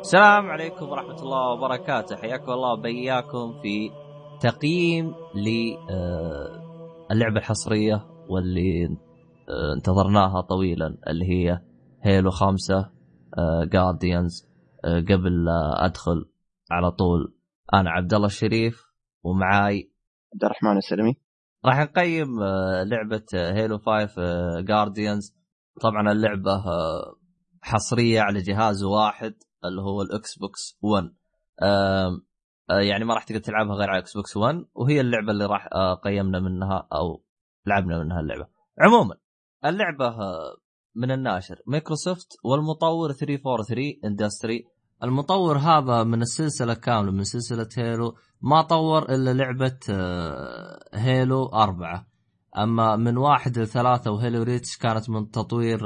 السلام عليكم ورحمة الله وبركاته. حياكم الله وبياكم في تقييم للعبة الحصرية واللي آه، انتظرناها طويلا اللي هي هيلو خمسة جارديانز قبل لا أدخل على طول. أنا عبد الله الشريف ومعاي عبد الرحمن السلمي. راح نقيم آه، لعبة هيلو 5 جارديانز طبعا اللعبة حصرية على جهاز واحد اللي هو ال Xbox 1 آم، آه، يعني ما راح تقدر تلعبها غير على Xbox 1 وهي اللعبة اللي راح آه، قيمنا منها أو لعبنا منها اللعبة. عموما اللعبة آه، من الناشر. مايكروسوفت والمطور 343 Industries المطور هذا من السلسلة كاملة من سلسلة Halo ما طور إلا لعبة Halo أربعة. أما من واحد لثلاثة و Halo Reach كانت من تطوير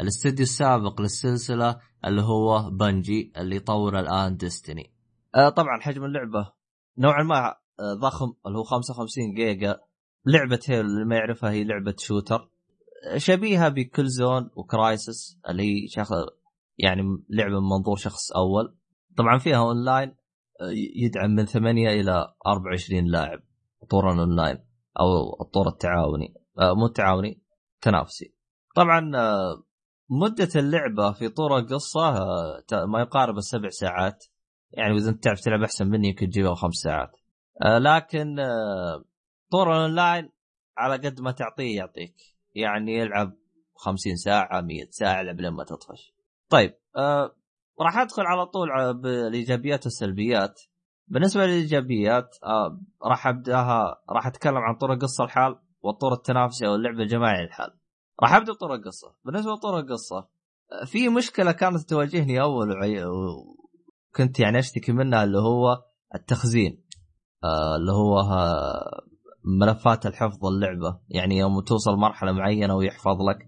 الاستديو السابق للسلسلة اللي هو Bungie اللي يطور الآن Destiny آه طبعا حجم اللعبة نوعا ما آه ضخم اللي هو 55 جيجا. لعبة Halo اللي ما يعرفها هي لعبة shooter. شبيهة ب Killzone و Crysis اللي هي شخص يعني لعبة من منظور شخص أول. طبعا فيها أونلاين آه، يدعم من 8 إلى 24 لاعب طورا أونلاين أو الطور التعاوني آه مو التعاوني تنافسي. طبعا آه مدة اللعبة في طور القصة ما يقارب السبع ساعات. يعني إذا أنت تعرف تلعب أحسن مني يمكن تجيبها خمس ساعات. آه، لكن آه، طور الأونلاين على قد ما تعطيه يعطيك. يعني يلعب 50 ساعة 100 ساعة لعب لما تطفش. طيب آه راح أدخل على طول بالايجابيات والسلبيات. بالنسبة للإيجابيات راح أبدأها راح أتكلم عن طور القصة الحال والطور التنافسي أو اللعبة الجماعي الحال. راح أبدأ بطور القصة بالنسبة لطور القصة آه، في مشكلة كانت تواجهني أول وعي... يعني أشتكي منها اللي هو التخزين. آه اللي هو آه ملفات الحفظ اللعبة. يعني يوم توصل مرحلة معينة ويحفظ لك.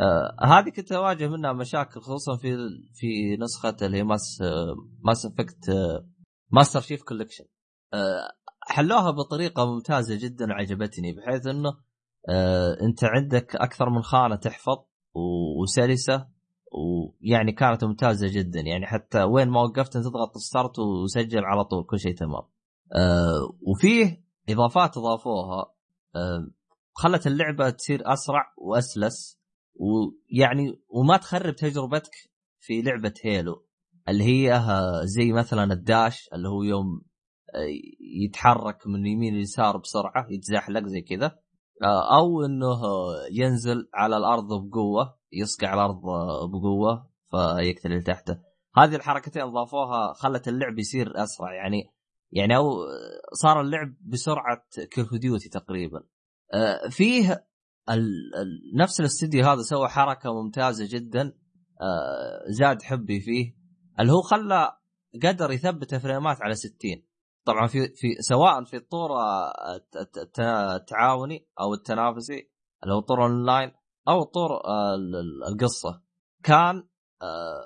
آه هذه كنت أواجه منها مشاكل خصوصا في في نسخة اللي هي Mass Mass Effect Master Chief Collection حلوها بطريقة ممتازة جدا وعجبتني بحيث إنه آه انت عندك أكثر من خانة تحفظ وسلسة ويعني كانت ممتازة جدا. يعني حتى وين ما وقفت تضغط start وسجل على طول كل شيء تمام. آه وفيه إضافات أضافوها آه خلت اللعبة تصير أسرع وأسلس ويعني وما تخرب تجربتك في لعبة هيلو اللي هي آه، زي مثلا الداش اللي هو يوم آه، يتحرك من يمين ليسار بسرعة يتزحلق زي كذا. أو إنه آه، ينزل على الأرض بقوة يصقع الأرض آه، بقوة فيقتل اللي تحته. هذه الحركتين ضافوها خلت اللعب يصير أسرع. يعني يعني أو صار اللعب بسرعة of Duty تقريبا. آه، فيه ال- نفس الاستديو هذا سوى حركة ممتازة جدا. آه، زاد حبي فيه. اللي هو خلى قدر يثبت فريمات على 60 طبعا في في سواء في الطور الت- الت- الت- التعاوني أو التنافسي اللي هو طور اونلاين أو طور آه، ال- ال- القصة. كان آه،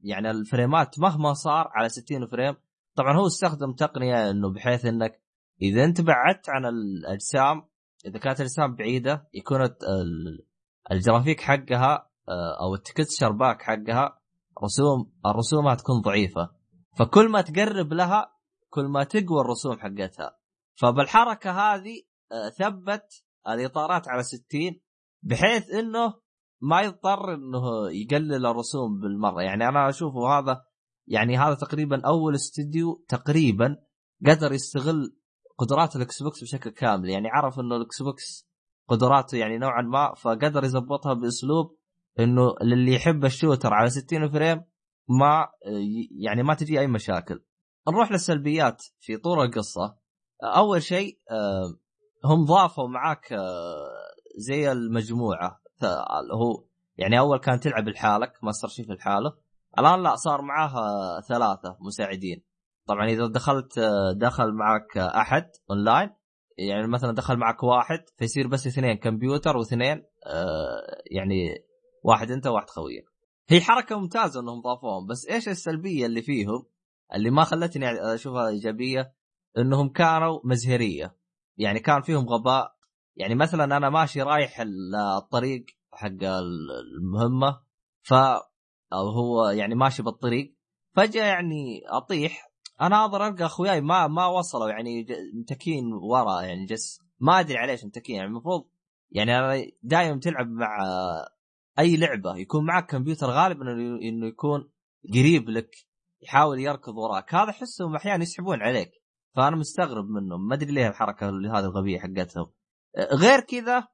يعني الفريمات مهما صار على 60 frame طبعا هو استخدم تقنية إنه بحيث إنك إذا أنت بعدت عن الأجسام إذا كانت الأجسام بعيدة يكون الجرافيك حقها آه، أو ال texture pack حقها رسوم الرسومها تكون ضعيفة. فكل ما تقرب لها كل ما تقوى الرسوم حقتها. فبالحركة هذه آه، ثبت الإطارات على 60 بحيث إنه ما يضطر إنه يقلل الرسوم بالمرة. يعني أنا أشوفه هذا يعني هذا تقريبا أول استديو تقريبا قدر يستغل قدرات ال Xbox بشكل كامل. يعني عرف إنه ال Xbox قدراته يعني نوعا ما فقدر يظبطها بأسلوب إنه للي يحب ال shooter على 60 frame ما يعني ما تجي أي مشاكل. نروح للسلبيات في طور القصة. أول شيء آه، هم ضافوا معاك آه، زي المجموعة. هو يعني أول كان تلعب لحالك Master Chief لحاله. الآن لا صار معاه ثلاثة مساعدين. طبعا إذا دخلت آه، دخل معك أحد أونلاين يعني مثلا دخل معك واحد فيصير بس اثنين كمبيوتر واثنين يعني واحد أنت وواحد خويك. هي حركة ممتازة إنهم ضافوهم بس إيش السلبية اللي فيهم؟ اللي ما خلتني أشوفها إيجابية إنهم كانوا مزهرية. يعني كان فيهم غباء. يعني مثلا أنا ماشي رايح الطريق حق المهمة ف أو هو يعني ماشي بالطريق فجأة يعني أطيح. أنا أقدر ألقى أخوياي ما ما وصلوا يعني متكين ورا يعني جس. ما أدري عليه ليش متكين يعني المفروض يعني أنا دائما تلعب مع أي لعبة يكون معك كمبيوتر غالبا إنه يكون قريب لك. يحاول يركض وراك. هذا احسهم أحيانا يسحبون عليك. فأنا مستغرب منهم. ما أدري ليه الحركة هذه الغبية حقتهم. غير كذا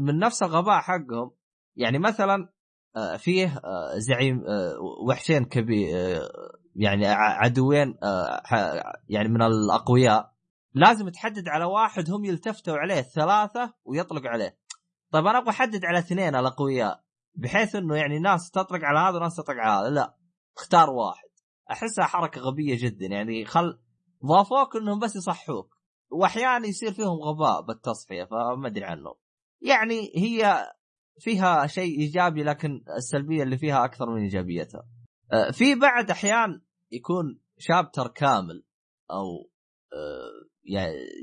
من نفس الغباء حقهم يعني مثلا فيه زعيم وحشين كبير يعني عدوين يعني من الأقوياء. لازم تحدد على واحد هم يلتفتوا عليه ثلاثة ويطلق عليه. طيب أنا أبغى أحدد على اثنين الأقوياء بحيث إنه يعني ناس تطلق على هذا وناس تطلق على هذا. لا اختار واحد. أحسها حركة غبية جدا. يعني خل ضافوك إنهم بس يصحوك. واحيانا يصير فيهم غباء بالتصفية فما أدري عنه يعني هي فيها شيء إيجابي لكن السلبية اللي فيها أكثر من إيجابيتها. آه، في بعد احيان يكون شابتر كامل أو آه،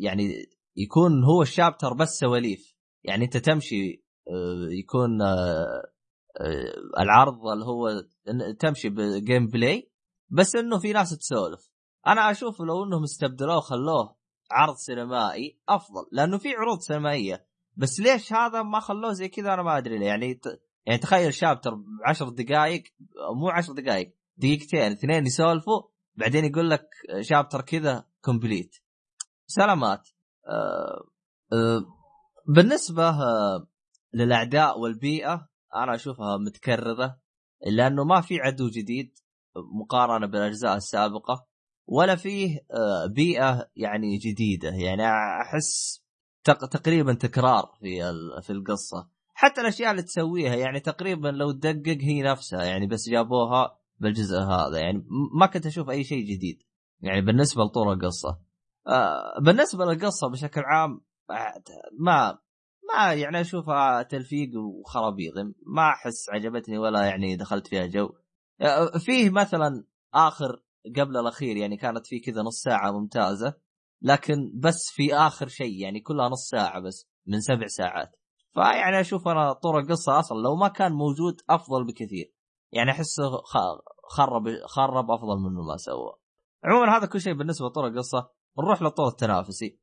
يعني يكون هو ال chapter بس سواليف. يعني أنت تمشي آه، يكون العرض اللي هو تمشي ب gameplay بس إنه في ناس تسولف. أنا أشوف لو إنهم استبدلوه خلوه عرض سينمائي أفضل لأنه في عروض سينمائية. بس ليش هذا ما خلوه زي كذا أنا ما أدري ليه. يعني ت... يعني تخيل chapter 10 دقائق مو 10 دقائق دقيقتين اثنين يسولفوا بعدين يقول لك شابتر كذا كومبليت. سلامات. آه آه بالنسبة آه للأعداء والبيئة أنا أشوفها متكررة لأنه ما في عدو جديد. مقارنة بالأجزاء السابقة ولا فيه آه، بيئة يعني جديدة. يعني أحس تقريبا تكرار في في القصة. حتى الأشياء اللي تسويها يعني تقريبا لو تدقق هي نفسها يعني بس جابوها بالجزء هذا. يعني ما كنت أشوف أي شيء جديد. يعني بالنسبة لطول القصة. آه بالنسبة للقصة بشكل عام ما ما يعني أشوفها تلفيق وخرابيط. ما أحس عجبتني ولا يعني دخلت فيها جو. فيه مثلا آخر قبل الأخير يعني كانت في كذا نص ساعة ممتازة لكن بس في آخر شيء يعني كلها نص ساعة بس من سبع ساعات. فيعني أشوف أنا طور القصة أصلا لو ما كان موجود أفضل بكثير. يعني احسه خرب خرب أفضل منه ما سوى. عموما هذا كل شيء بالنسبة لطور القصة نروح للطور التنافسي.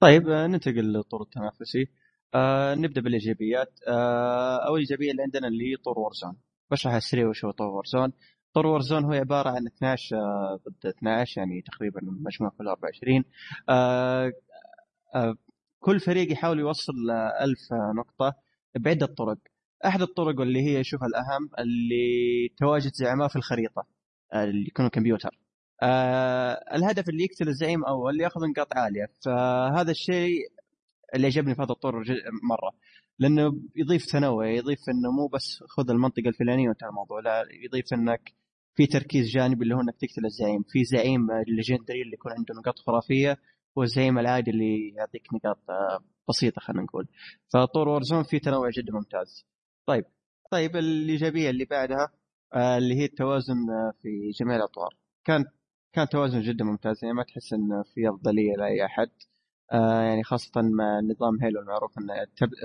طيب آه، ننتقل للطور التنافسي. آه نبدأ بالإيجابيات. آه اول ايجابيه اللي عندنا اللي هي طور Warzone بشرح السريع وش هو طور Warzone طور Warzone هو عبارة عن 12 آه، ضد 12 يعني تقريبا مجموع كل 24 آه، آه، كل فريق يحاول يوصل 1000 نقطة بعدة طرق أحد الطرق واللي هي اشوفها الأهم اللي تواجد زعماء في الخريطة اللي يكونوا كمبيوتر. الهدف اللي يقتل الزعيم أول يأخذ نقاط عالية. فهذا الشيء اللي عجبني في هذا الطور مرة. لأنه يضيف تنوع يضيف إنه مو بس خذ المنطقة الفلانية وانتهى الموضوع لا يضيف إنك في تركيز جانبي اللي هو إنك تقتل الزعيم. في زعيم الليجندري اللي يكون عنده نقاط خرافية والزعيم العادي اللي يعطيك نقاط آه، بسيطة خلينا نقول. فطور وورزون في تنوع جدا ممتاز. طيب طيب الإيجابية اللي بعدها آه، اللي هي التوازن آه، في جميع الأطوار. كان كان توازن جدا ممتاز يعني ما تحس ان في أفضلية لأي أحد. يعني خاصة مع نظام هيلو المعروف إن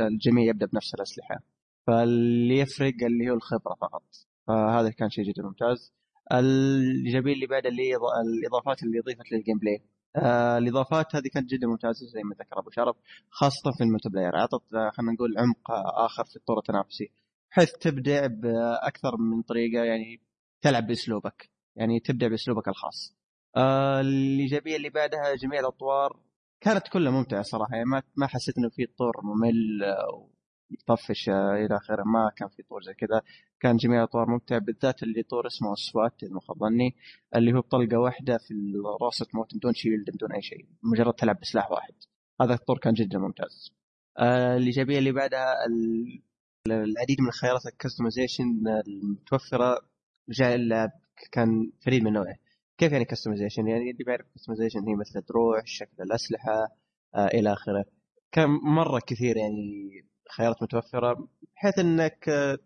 الجميع يبدأ بنفس الأسلحة. فاللي يفرق اللي هو الخبرة فقط. فهذا كان شيء جدا ممتاز. الايجابيه اللي بعد اللي هي الإضافات اللي اضيفت لل gameplay آه الإضافات هذه كانت جدا ممتازة زي ما ذكر أبو شرف خاصة في ال multiplayer. أعطت آه، خلينا نقول عمق آخر في الطور التنافسي بحيث تبدع بأكثر من طريقة يعني تلعب بأسلوبك. يعني تبدع بأسلوبك الخاص. آه الايجابيه اللي بعدها جميع الأطوار كانت كلها ممتعة صراحة. يعني ما ما حسيت إنه في طور ممل يطفش إلى آخره. ما كان في طور زي كذا. كان جميع الأطوار ممتع بالذات اللي طور اسمه SWAT إذا ما خاب ظني اللي هو بطلقة واحدة في الراس تموت بدون shield بدون أي شيء. مجرد تلعب بسلاح واحد. هذا الطور كان جدا ممتاز. آه الايجابيه اللي بعدها العديد من الخيارات ال customization المتوفرة جاء كان فريد من نوعه. كيف يعني customization يعني اللي بيعرف customization هي مثل الدروع شكل الأسلحة آه إلى آخره. كان مرة كثير يعني خيارات متوفرة بحيث إنك آه،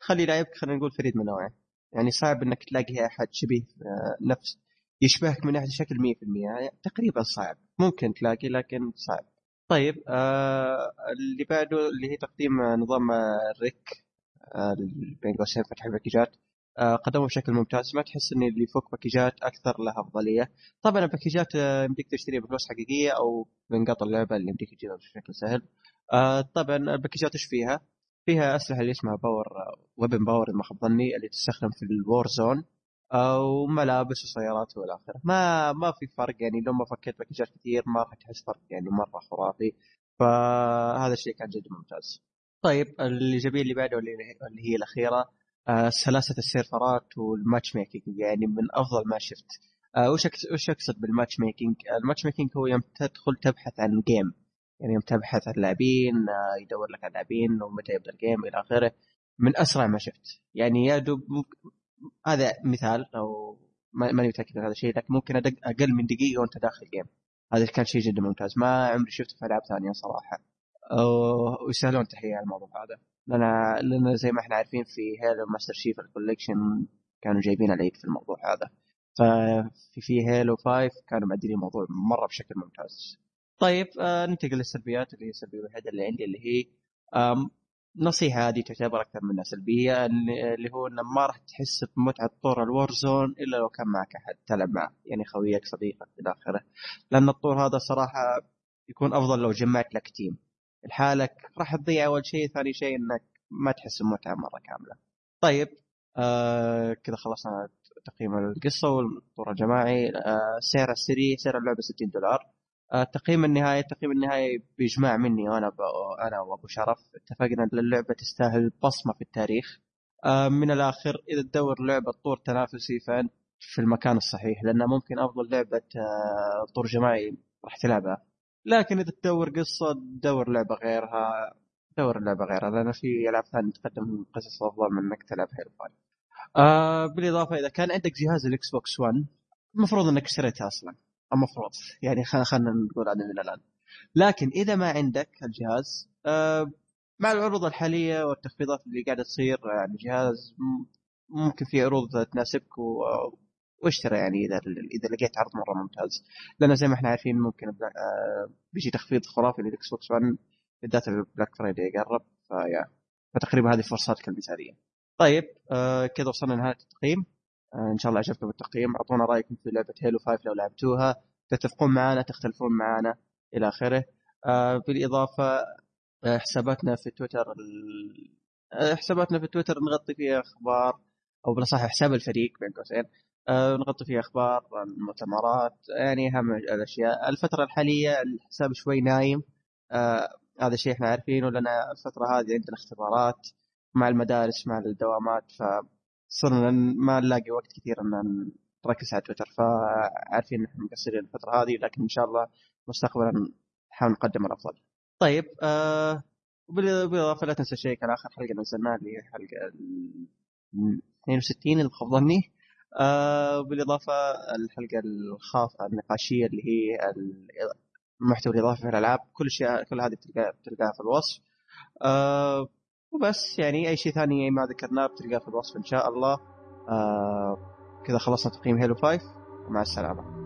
تخلي خلينا نقول فريد من نوعه. يعني صعب إنك تلاقي أحد شبيه آه، نفس يشبهك من ناحيه شكل 100% يعني تقريبا صعب. ممكن تلاقي لكن صعب. طيب آه اللي بعده اللي هي تقديم نظام الريك آه بين قوسين فتح الباكجات آه، قدموه بشكل ممتاز. ما تحس إن اللي يفك باكجات أكثر له أفضلية؟ طبعا الباكجات آه، يمديك تشتريها بفلوس حقيقية أو من قطع اللعبة اللي يمديك تجيبها بشكل سهل. آه، طبعا الباكجات إيش فيها؟ فيها أسلحة اللي اسمها power weapon power ما خاب ظني اللي تستخدم في ال Warzone وملابس وسيارات والى آخره. ما ما في فرق يعني لو ما فكيت باكجات كثير ما راح تحس فرق يعني مرة خرافي. فهذا الشيء كان جدا ممتاز. طيب الايجابيه اللي بعده اللي هي الأخيرة. آه سلاسة السيرفرات وال matchmaking يعني من أفضل ما شفت. آه وش وش أقصد بال matchmaking؟ ال matchmaking هو يوم تدخل تبحث عن game يعني يوم تبحث عن لاعبين آه يدور لك عن لاعبين ومتى يبدأ ال game إلى آخره. من أسرع ما شفت. يعني يا دوب هذا مثال أو ماني متأكد من هذا الشيء لكن ممكن أدق أقل من دقيقة وأنت داخل game هذا كان شيء جدا ممتاز. ما عمري شفته في ألعاب ثانية صراحة. ويسهلون على الموضوع هذا. لأن لأن زي ما إحنا عارفين في Halo Master Chief ال Collection كانوا جايبين العيد في الموضوع هذا. ففي في Halo 5 كانوا معدلين الموضوع مرة بشكل ممتاز. طيب آه ننتقل للسلبيات اللي هي السلبية الوحيدة اللي عندي اللي هي نصيحة هذه تعتبر أكثر منها سلبيه اللي هو إنه ما راح تحس بمتعة طور ال Warzone إلا لو كان معك أحد تلعب معه يعني خويك صديقك إلى آخره. لأن الطور هذا صراحة يكون أفضل لو جمعت لك team لحالك راح تضيع أول شيء ثاني شيء إنك ما تحس بمتعه مره كاملة. طيب آه كذا خلصنا تقييم القصة والطور الجماعي. آه سعر السري سعر اللعبة 60 دولار. آه، النهائي التقييم النهائي بإجماع مني وأنا أنا وأبو شرف. اتفقنا إن اللعبة تستاهل بصمة في التاريخ. آه، من الآخر إذا تدور لعبه طور تنافسي فأنت في المكان الصحيح لأن ممكن أفضل لعبة آه، طور جماعي راح تلعبها. لكن إذا تدور قصة تدور لعبة غيرها دور لعبة غيرها. لأن في ألعاب ثانية تقدم قصص أفضل من إنك تلعب Halo آه بالإضافة إذا كان عندك جهاز ال Xbox 1 المفروض إنك اشتريته أصلا. المفروض. يعني خلينا نقول هذا من الآن. لكن إذا ما عندك الجهاز آه مع العروض الحالية والتخفيضات اللي قاعدة تصير يعني جهاز ممكن في عروض تناسبك و... واشتري يعني إذا إذا لقيت عرض مرة ممتاز. لأن زي ما إحنا عارفين ممكن آه بيجي تخفيض خرافي لل Xbox 1 بالذات ال Black Friday يقرب فيا فتقريبا هذه فرصتك المثاليه. طيب آه كذا وصلنا لنهاية التقييم. آه، إن شاء الله عجبكم التقييم أعطونا رأيكم في لعبة Halo 5 لو لعبتوها. تتفقون معنا تختلفون معنا إلى آخره. آه، بالإضافة آه، حساباتنا في تويتر حساباتنا في تويتر نغطي فيها أخبار أو بالأصح حساب الفريق بين قوسين. نغطي فيها أخبار المؤتمرات يعني اهم الأشياء. الفترة الحالية الحساب شوي نايم هذا الشيء إحنا عارفينه لأن الفترة هذه عندنا اختبارات مع المدارس مع الدوامات ف صرنا ما نلاقي وقت كثير إن نركز على تويتر. فعارفين إن إحنا مقصرين الفترة هذه لكن إن شاء الله مستقبلا نحاول نقدم الأفضل. طيب آه بالاضافه لا تنسى شيء كان آخر حلقة نزلناها اللي هي حلقة 62 اللي بخاب ظني. آه بالإضافة الحلقة الخاص النقاشية اللي هي المحتوى الاضافي في الألعاب كل شيء كل هذه تلقاها في الوصف. آه وبس يعني أي شيء ثاني ما ذكرناه بتلقاه في الوصف إن شاء الله. آه كذا خلصنا تقييم هيلو 5 ومع السلامة.